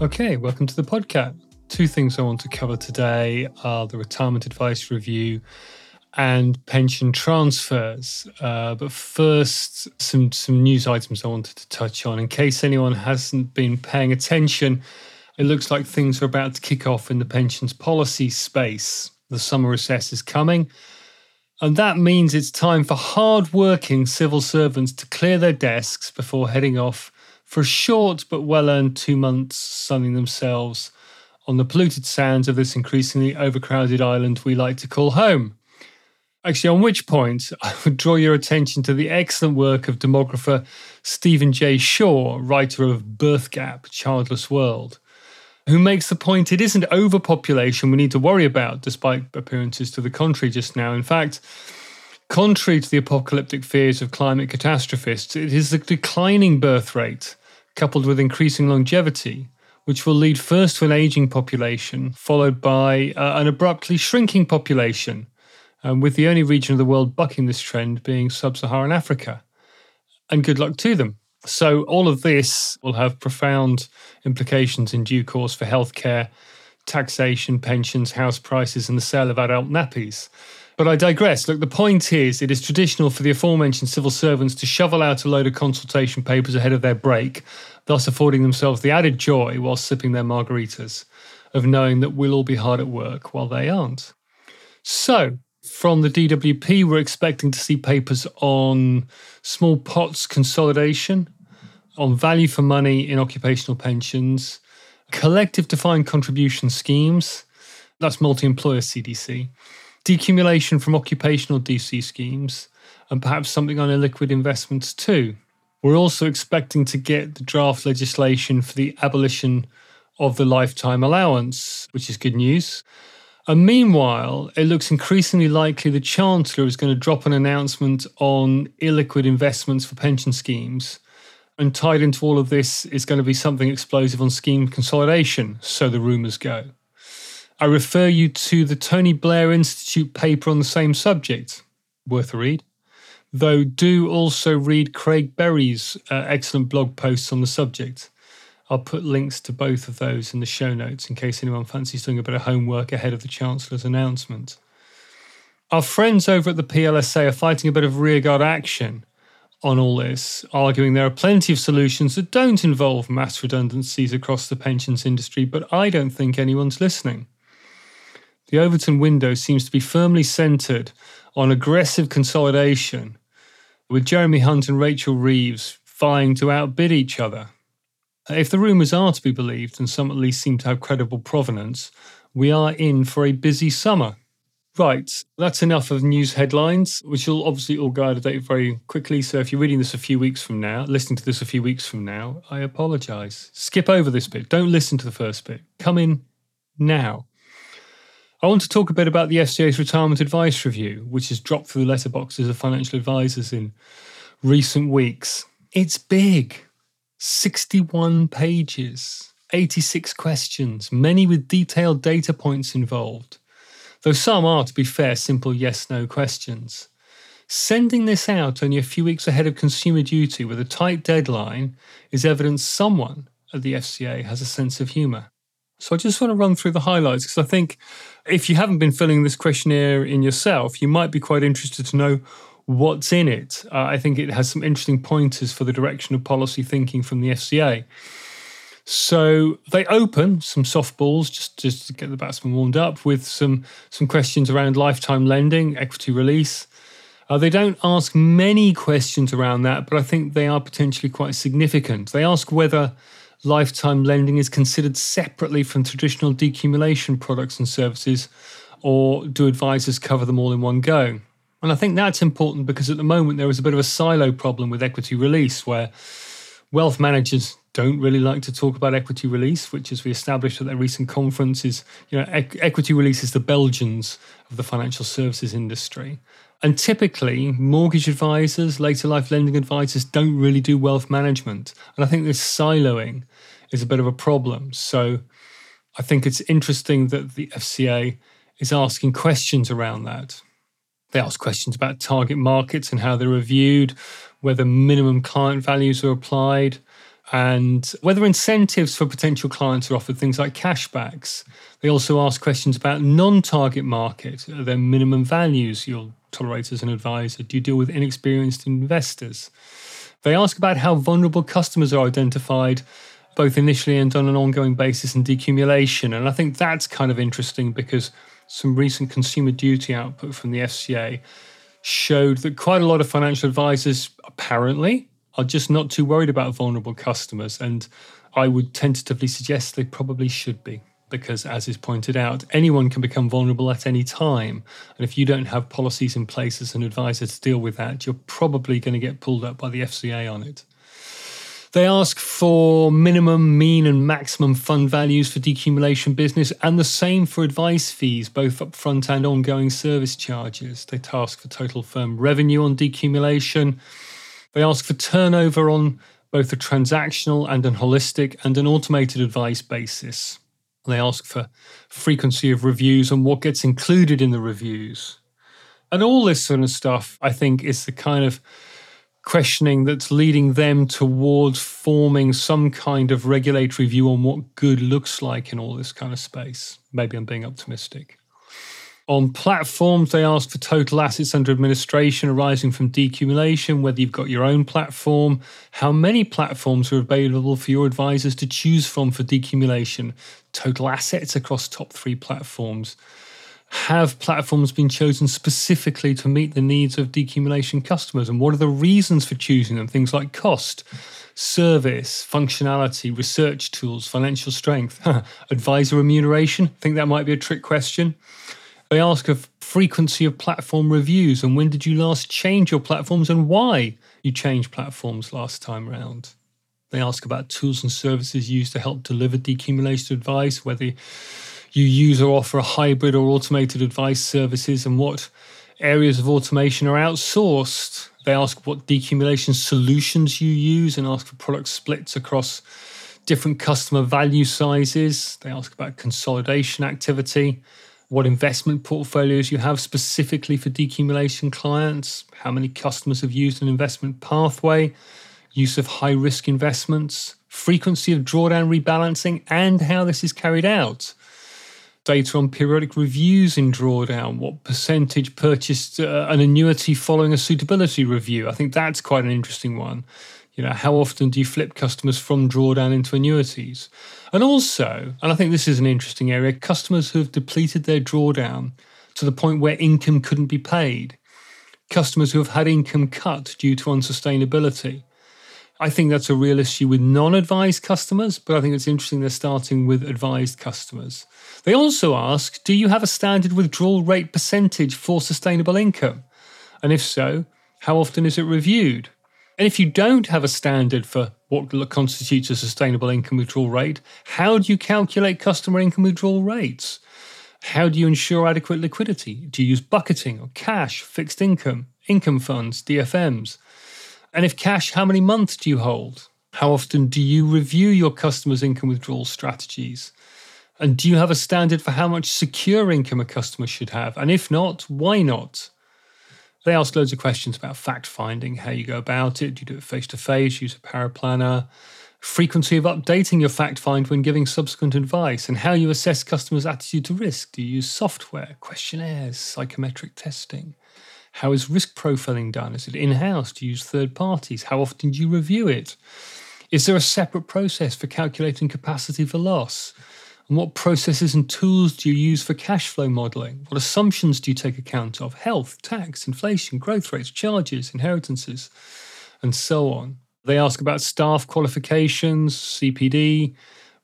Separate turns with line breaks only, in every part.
Okay, welcome to the podcast. Two things I want to cover today are the retirement advice review and pension transfers. Uh, but first, some some news items I wanted to touch on. In case anyone hasn't been paying attention, it looks like things are about to kick off in the pensions policy space. The summer recess is coming. And that means it's time for hard-working civil servants to clear their desks before heading off for a short but well earned two months sunning themselves on the polluted sands of this increasingly overcrowded island we like to call home. Actually, on which point I would draw your attention to the excellent work of demographer Stephen J. Shaw, writer of Birth Gap, Childless World, who makes the point it isn't overpopulation we need to worry about, despite appearances to the contrary just now. In fact, contrary to the apocalyptic fears of climate catastrophists, it is the declining birth rate coupled with increasing longevity, which will lead first to an aging population, followed by uh, an abruptly shrinking population, um, with the only region of the world bucking this trend being sub Saharan Africa. And good luck to them. So, all of this will have profound implications in due course for healthcare, taxation, pensions, house prices, and the sale of adult nappies. But I digress. Look, the point is, it is traditional for the aforementioned civil servants to shovel out a load of consultation papers ahead of their break, thus affording themselves the added joy while sipping their margaritas of knowing that we'll all be hard at work while they aren't. So, from the DWP, we're expecting to see papers on small pots consolidation, on value for money in occupational pensions, collective defined contribution schemes, that's multi employer CDC decumulation from occupational DC schemes, and perhaps something on illiquid investments too. We're also expecting to get the draft legislation for the abolition of the lifetime allowance, which is good news. And meanwhile, it looks increasingly likely the Chancellor is going to drop an announcement on illiquid investments for pension schemes. And tied into all of this is going to be something explosive on scheme consolidation, so the rumours go. I refer you to the Tony Blair Institute paper on the same subject, worth a read. Though do also read Craig Berry's uh, excellent blog posts on the subject. I'll put links to both of those in the show notes in case anyone fancies doing a bit of homework ahead of the Chancellor's announcement. Our friends over at the PLSA are fighting a bit of rearguard action on all this, arguing there are plenty of solutions that don't involve mass redundancies across the pensions industry, but I don't think anyone's listening. The Overton window seems to be firmly centred on aggressive consolidation, with Jeremy Hunt and Rachel Reeves vying to outbid each other. If the rumours are to be believed, and some at least seem to have credible provenance, we are in for a busy summer. Right, that's enough of news headlines, which will obviously all go out of date very quickly. So if you're reading this a few weeks from now, listening to this a few weeks from now, I apologise. Skip over this bit. Don't listen to the first bit. Come in now. I want to talk a bit about the FCA's retirement advice review, which has dropped through the letterboxes of financial advisors in recent weeks. It's big 61 pages, 86 questions, many with detailed data points involved, though some are, to be fair, simple yes no questions. Sending this out only a few weeks ahead of consumer duty with a tight deadline is evidence someone at the FCA has a sense of humour. So I just want to run through the highlights because I think if you haven't been filling this questionnaire in yourself, you might be quite interested to know what's in it. Uh, I think it has some interesting pointers for the direction of policy thinking from the FCA. So they open some softballs just, just to get the batsmen warmed up with some some questions around lifetime lending, equity release. Uh, they don't ask many questions around that, but I think they are potentially quite significant. They ask whether lifetime lending is considered separately from traditional decumulation products and services, or do advisors cover them all in one go? And I think that's important because at the moment there is a bit of a silo problem with equity release where wealth managers don't really like to talk about equity release, which, as we established at their recent conference, is you know equity release is the Belgians of the financial services industry. And typically, mortgage advisors, later life lending advisors don't really do wealth management. And I think this siloing is a bit of a problem. So I think it's interesting that the FCA is asking questions around that. They ask questions about target markets and how they're reviewed, whether minimum client values are applied, and whether incentives for potential clients are offered, things like cashbacks. They also ask questions about non target market, are there minimum values you'll tolerate as an advisor? Do you deal with inexperienced investors? They ask about how vulnerable customers are identified, both initially and on an ongoing basis in decumulation. And I think that's kind of interesting because some recent consumer duty output from the FCA showed that quite a lot of financial advisors apparently are just not too worried about vulnerable customers. And I would tentatively suggest they probably should be, because as is pointed out, anyone can become vulnerable at any time. And if you don't have policies in place as an advisor to deal with that, you're probably going to get pulled up by the FCA on it. They ask for minimum, mean, and maximum fund values for decumulation business, and the same for advice fees, both upfront and ongoing service charges. They task for total firm revenue on decumulation. They ask for turnover on both a transactional and an holistic and an automated advice basis. They ask for frequency of reviews and what gets included in the reviews. And all this sort of stuff, I think, is the kind of questioning that's leading them towards forming some kind of regulatory view on what good looks like in all this kind of space. Maybe I'm being optimistic. On platforms, they ask for total assets under administration arising from decumulation, whether you've got your own platform, how many platforms are available for your advisors to choose from for decumulation, total assets across top three platforms have platforms been chosen specifically to meet the needs of decumulation customers? And what are the reasons for choosing them? Things like cost, service, functionality, research tools, financial strength, advisor remuneration. I think that might be a trick question. They ask of frequency of platform reviews and when did you last change your platforms and why you changed platforms last time round. They ask about tools and services used to help deliver decumulation advice, whether you use or offer a hybrid or automated advice services and what areas of automation are outsourced. They ask what decumulation solutions you use and ask for product splits across different customer value sizes. They ask about consolidation activity, what investment portfolios you have specifically for decumulation clients, how many customers have used an investment pathway, use of high risk investments, frequency of drawdown rebalancing, and how this is carried out data on periodic reviews in drawdown, what percentage purchased uh, an annuity following a suitability review. I think that's quite an interesting one. You know, how often do you flip customers from drawdown into annuities? And also, and I think this is an interesting area, customers who have depleted their drawdown to the point where income couldn't be paid, customers who have had income cut due to unsustainability. I think that's a real issue with non advised customers, but I think it's interesting they're starting with advised customers. They also ask Do you have a standard withdrawal rate percentage for sustainable income? And if so, how often is it reviewed? And if you don't have a standard for what constitutes a sustainable income withdrawal rate, how do you calculate customer income withdrawal rates? How do you ensure adequate liquidity? Do you use bucketing or cash, fixed income, income funds, DFMs? And if cash, how many months do you hold? How often do you review your customers' income withdrawal strategies? And do you have a standard for how much secure income a customer should have? And if not, why not? They ask loads of questions about fact finding, how you go about it. Do you do it face to face, use a paraplanner? Frequency of updating your fact find when giving subsequent advice, and how you assess customers' attitude to risk. Do you use software, questionnaires, psychometric testing? How is risk profiling done? Is it in house? Do you use third parties? How often do you review it? Is there a separate process for calculating capacity for loss? And what processes and tools do you use for cash flow modeling? What assumptions do you take account of? Health, tax, inflation, growth rates, charges, inheritances, and so on. They ask about staff qualifications, CPD.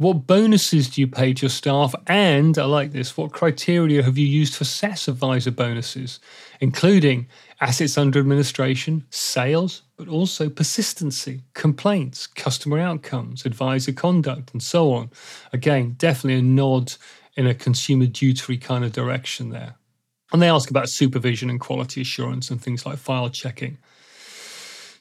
What bonuses do you pay to your staff? And I like this, what criteria have you used for SaaS advisor bonuses, including assets under administration, sales, but also persistency, complaints, customer outcomes, advisor conduct, and so on. Again, definitely a nod in a consumer duty kind of direction there. And they ask about supervision and quality assurance and things like file checking.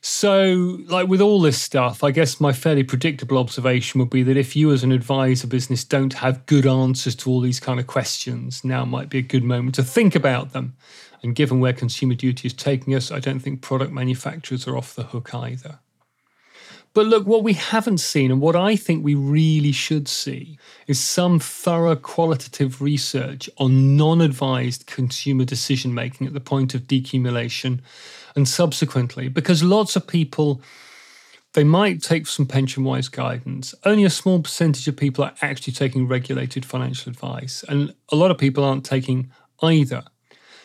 So, like with all this stuff, I guess my fairly predictable observation would be that if you, as an advisor business, don't have good answers to all these kind of questions, now might be a good moment to think about them and given where consumer duty is taking us, I don't think product manufacturers are off the hook either. But look, what we haven't seen, and what I think we really should see, is some thorough qualitative research on non advised consumer decision making at the point of decumulation and subsequently, because lots of people. They might take some pension wise guidance. Only a small percentage of people are actually taking regulated financial advice, and a lot of people aren't taking either.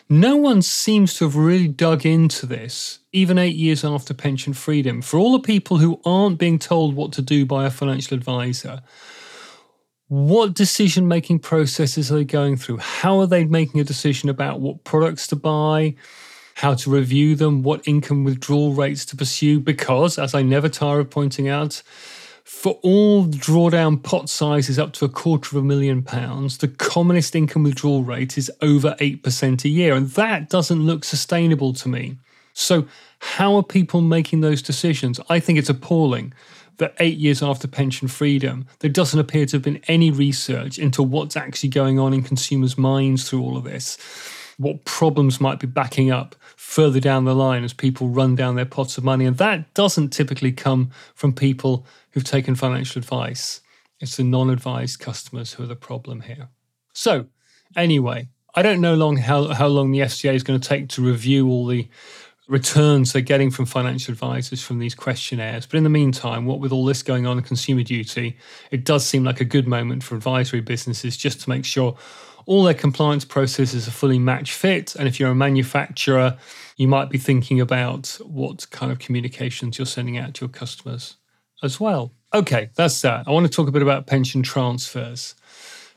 No one seems to have really dug into this, even eight years after pension freedom. For all the people who aren't being told what to do by a financial advisor, what decision making processes are they going through? How are they making a decision about what products to buy, how to review them, what income withdrawal rates to pursue? Because, as I never tire of pointing out, for all drawdown pot sizes up to a quarter of a million pounds, the commonest income withdrawal rate is over 8% a year. And that doesn't look sustainable to me. So, how are people making those decisions? I think it's appalling that eight years after pension freedom, there doesn't appear to have been any research into what's actually going on in consumers' minds through all of this, what problems might be backing up further down the line as people run down their pots of money. And that doesn't typically come from people who've taken financial advice. It's the non advised customers who are the problem here. So, anyway, I don't know long how, how long the FCA is going to take to review all the returns they're getting from financial advisors from these questionnaires. But in the meantime, what with all this going on in consumer duty, it does seem like a good moment for advisory businesses just to make sure all their compliance processes are fully match fit. And if you're a manufacturer, you might be thinking about what kind of communications you're sending out to your customers as well. Okay, that's that. I want to talk a bit about pension transfers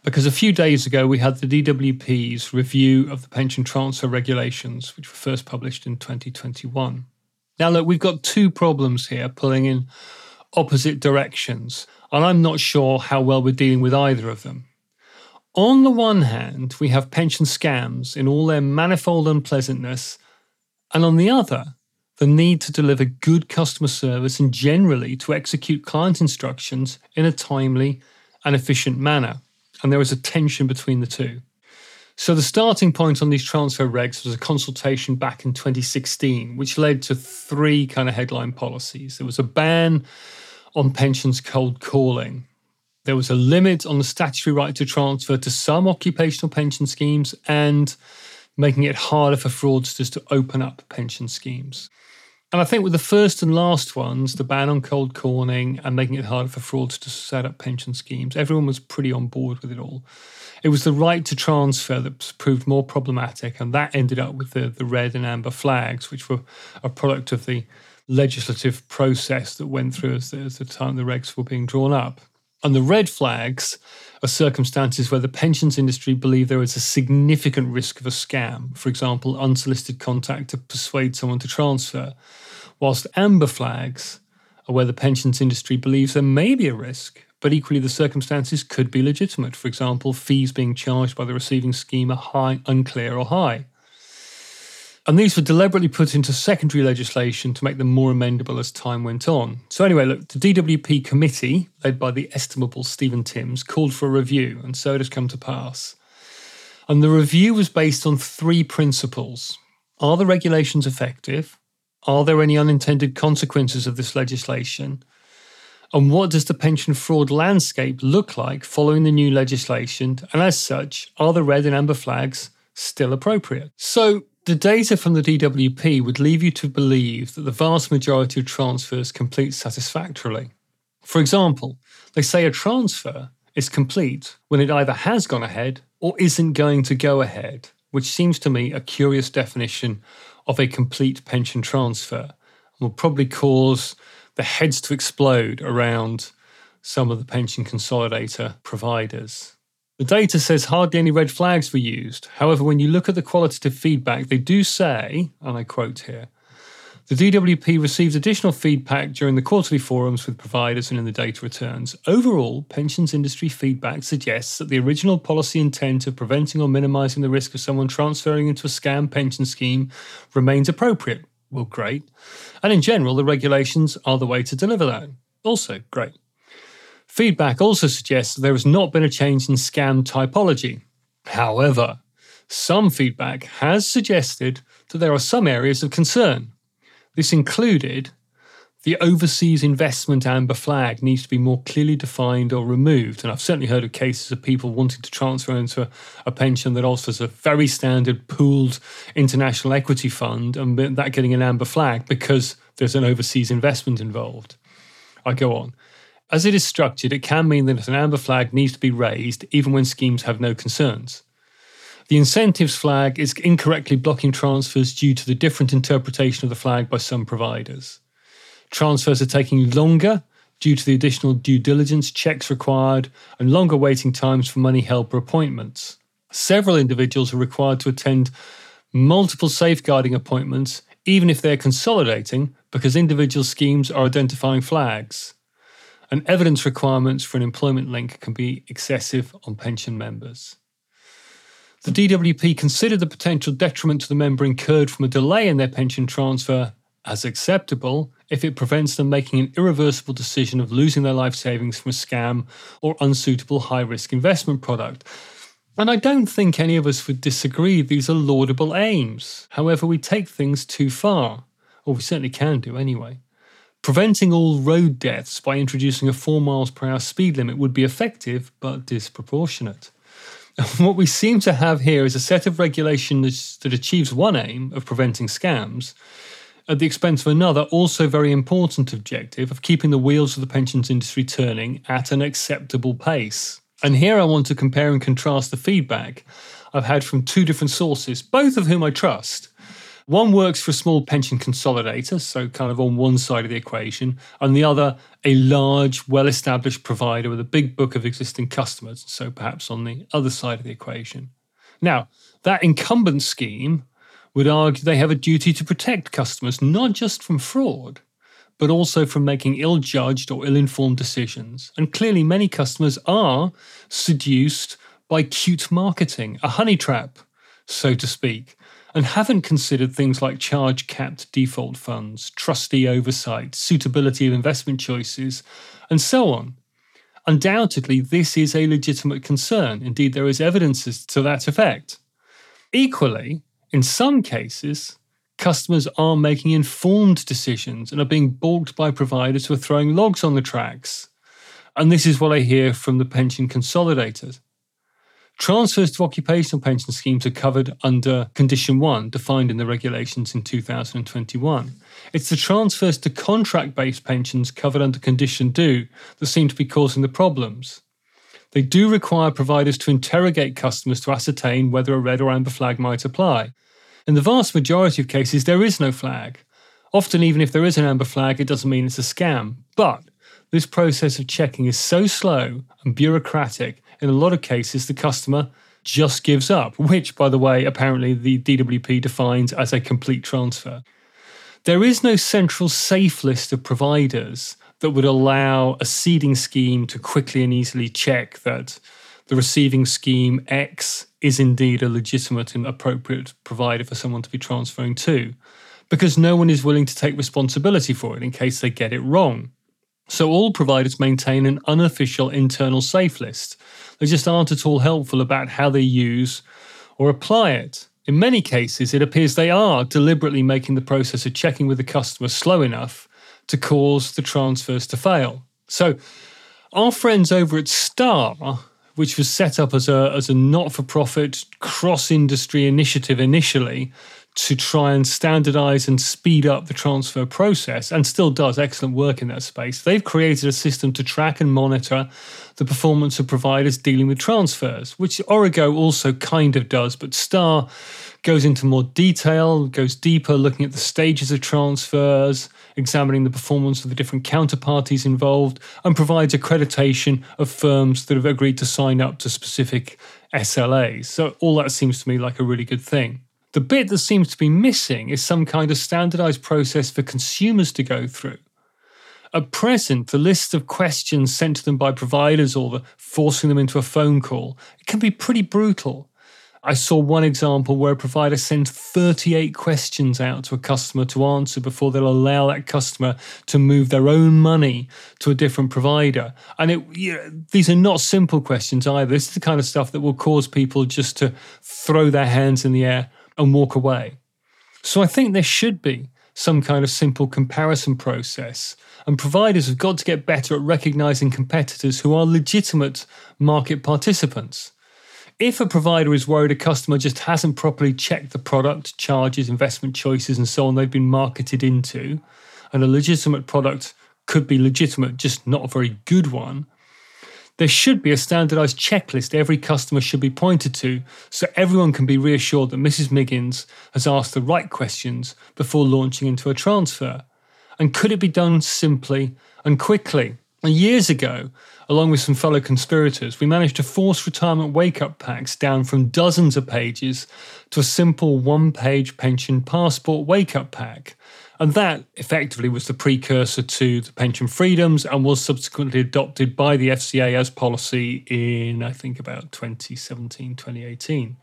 because a few days ago we had the DWP's review of the pension transfer regulations, which were first published in 2021. Now, look, we've got two problems here pulling in opposite directions, and I'm not sure how well we're dealing with either of them. On the one hand, we have pension scams in all their manifold unpleasantness, and on the other, the need to deliver good customer service and generally to execute client instructions in a timely and efficient manner. And there was a tension between the two. So the starting point on these transfer regs was a consultation back in 2016, which led to three kind of headline policies. There was a ban on pensions cold calling. There was a limit on the statutory right to transfer to some occupational pension schemes and making it harder for fraudsters to open up pension schemes. And I think with the first and last ones, the ban on cold calling and making it harder for frauds to set up pension schemes, everyone was pretty on board with it all. It was the right to transfer that proved more problematic, and that ended up with the, the red and amber flags, which were a product of the legislative process that went through as the, as the time the regs were being drawn up. And the red flags are circumstances where the pensions industry believe there is a significant risk of a scam, for example, unsolicited contact to persuade someone to transfer, whilst amber flags are where the pensions industry believes there may be a risk, but equally the circumstances could be legitimate, for example, fees being charged by the receiving scheme are high, unclear, or high. And these were deliberately put into secondary legislation to make them more amendable as time went on. So, anyway, look, the DWP committee, led by the estimable Stephen Timms, called for a review, and so it has come to pass. And the review was based on three principles Are the regulations effective? Are there any unintended consequences of this legislation? And what does the pension fraud landscape look like following the new legislation? And as such, are the red and amber flags still appropriate? So, the data from the DWP would leave you to believe that the vast majority of transfers complete satisfactorily. For example, they say a transfer is complete when it either has gone ahead or isn't going to go ahead, which seems to me a curious definition of a complete pension transfer and will probably cause the heads to explode around some of the pension consolidator providers. The data says hardly any red flags were used. However, when you look at the qualitative feedback, they do say, and I quote here, the DWP received additional feedback during the quarterly forums with providers and in the data returns. Overall, pensions industry feedback suggests that the original policy intent of preventing or minimizing the risk of someone transferring into a scam pension scheme remains appropriate. Well, great. And in general, the regulations are the way to deliver that. Also, great. Feedback also suggests there has not been a change in scam typology. However, some feedback has suggested that there are some areas of concern. This included the the overseas investment amber flag needs to be more clearly defined or removed. And I've certainly heard of cases of people wanting to transfer into a, a pension that offers a very standard pooled international equity fund and that getting an amber flag because there's an overseas investment involved. I go on. As it is structured, it can mean that an amber flag needs to be raised even when schemes have no concerns. The incentives flag is incorrectly blocking transfers due to the different interpretation of the flag by some providers. Transfers are taking longer due to the additional due diligence checks required and longer waiting times for money helper appointments. Several individuals are required to attend multiple safeguarding appointments, even if they're consolidating, because individual schemes are identifying flags. And evidence requirements for an employment link can be excessive on pension members. The DWP considered the potential detriment to the member incurred from a delay in their pension transfer as acceptable if it prevents them making an irreversible decision of losing their life savings from a scam or unsuitable high risk investment product. And I don't think any of us would disagree these are laudable aims. However, we take things too far, or we certainly can do anyway. Preventing all road deaths by introducing a 4 miles per hour speed limit would be effective but disproportionate. what we seem to have here is a set of regulations that achieves one aim of preventing scams, at the expense of another, also very important objective of keeping the wheels of the pensions industry turning at an acceptable pace. And here I want to compare and contrast the feedback I've had from two different sources, both of whom I trust. One works for a small pension consolidator, so kind of on one side of the equation, and the other, a large, well established provider with a big book of existing customers, so perhaps on the other side of the equation. Now, that incumbent scheme would argue they have a duty to protect customers not just from fraud, but also from making ill judged or ill informed decisions. And clearly, many customers are seduced by cute marketing, a honey trap, so to speak, and haven't considered things like charge capped default funds, trustee oversight, suitability of investment choices, and so on. Undoubtedly, this is a legitimate concern. Indeed, there is evidence to that effect. Equally, in some cases, customers are making informed decisions and are being balked by providers who are throwing logs on the tracks. And this is what I hear from the pension consolidators. Transfers to occupational pension schemes are covered under Condition 1, defined in the regulations in 2021. It's the transfers to contract based pensions covered under Condition 2 that seem to be causing the problems. They do require providers to interrogate customers to ascertain whether a red or amber flag might apply. In the vast majority of cases, there is no flag. Often, even if there is an amber flag, it doesn't mean it's a scam. But this process of checking is so slow and bureaucratic, in a lot of cases, the customer just gives up, which, by the way, apparently the DWP defines as a complete transfer. There is no central safe list of providers that would allow a ceding scheme to quickly and easily check that the receiving scheme X is indeed a legitimate and appropriate provider for someone to be transferring to, because no one is willing to take responsibility for it in case they get it wrong. So all providers maintain an unofficial internal safe list. They just aren't at all helpful about how they use or apply it. In many cases, it appears they are deliberately making the process of checking with the customer slow enough to cause the transfers to fail. So, our friends over at Star, which was set up as a, as a not for profit cross industry initiative initially to try and standardize and speed up the transfer process, and still does excellent work in that space, they've created a system to track and monitor the performance of providers dealing with transfers, which Origo also kind of does, but Star goes into more detail, goes deeper, looking at the stages of transfers, examining the performance of the different counterparties involved, and provides accreditation of firms that have agreed to sign up to specific SLAs. So, all that seems to me like a really good thing. The bit that seems to be missing is some kind of standardized process for consumers to go through. At present, the list of questions sent to them by providers or the forcing them into a phone call it can be pretty brutal. I saw one example where a provider sent 38 questions out to a customer to answer before they'll allow that customer to move their own money to a different provider. And it, you know, these are not simple questions either. This is the kind of stuff that will cause people just to throw their hands in the air and walk away. So I think there should be some kind of simple comparison process. And providers have got to get better at recognizing competitors who are legitimate market participants. If a provider is worried a customer just hasn't properly checked the product, charges, investment choices, and so on they've been marketed into, and a legitimate product could be legitimate, just not a very good one, there should be a standardized checklist every customer should be pointed to so everyone can be reassured that Mrs. Miggins has asked the right questions before launching into a transfer. And could it be done simply and quickly? And years ago, along with some fellow conspirators, we managed to force retirement wake up packs down from dozens of pages to a simple one page pension passport wake up pack. And that effectively was the precursor to the pension freedoms and was subsequently adopted by the FCA as policy in, I think, about 2017, 2018.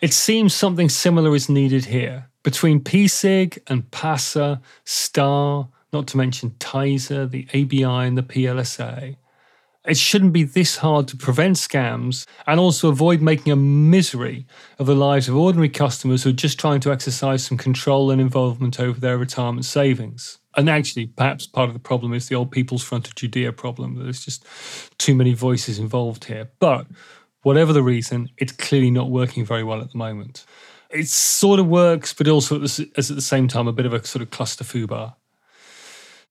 It seems something similar is needed here. Between PSIG and PASA, STAR, not to mention TISA, the ABI, and the PLSA, it shouldn't be this hard to prevent scams and also avoid making a misery of the lives of ordinary customers who are just trying to exercise some control and involvement over their retirement savings. And actually, perhaps part of the problem is the old People's Front of Judea problem. There's just too many voices involved here. But whatever the reason, it's clearly not working very well at the moment. It sort of works, but also is at the same time a bit of a sort of cluster foobar.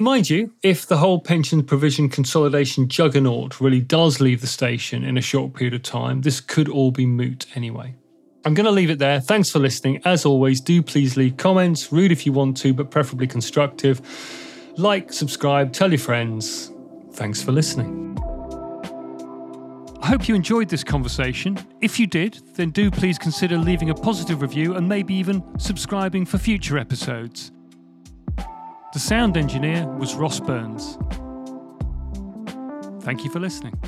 Mind you, if the whole pension provision consolidation juggernaut really does leave the station in a short period of time, this could all be moot anyway. I'm going to leave it there. Thanks for listening. As always, do please leave comments, rude if you want to, but preferably constructive. Like, subscribe, tell your friends. Thanks for listening. I hope you enjoyed this conversation. If you did, then do please consider leaving a positive review and maybe even subscribing for future episodes. The sound engineer was Ross Burns. Thank you for listening.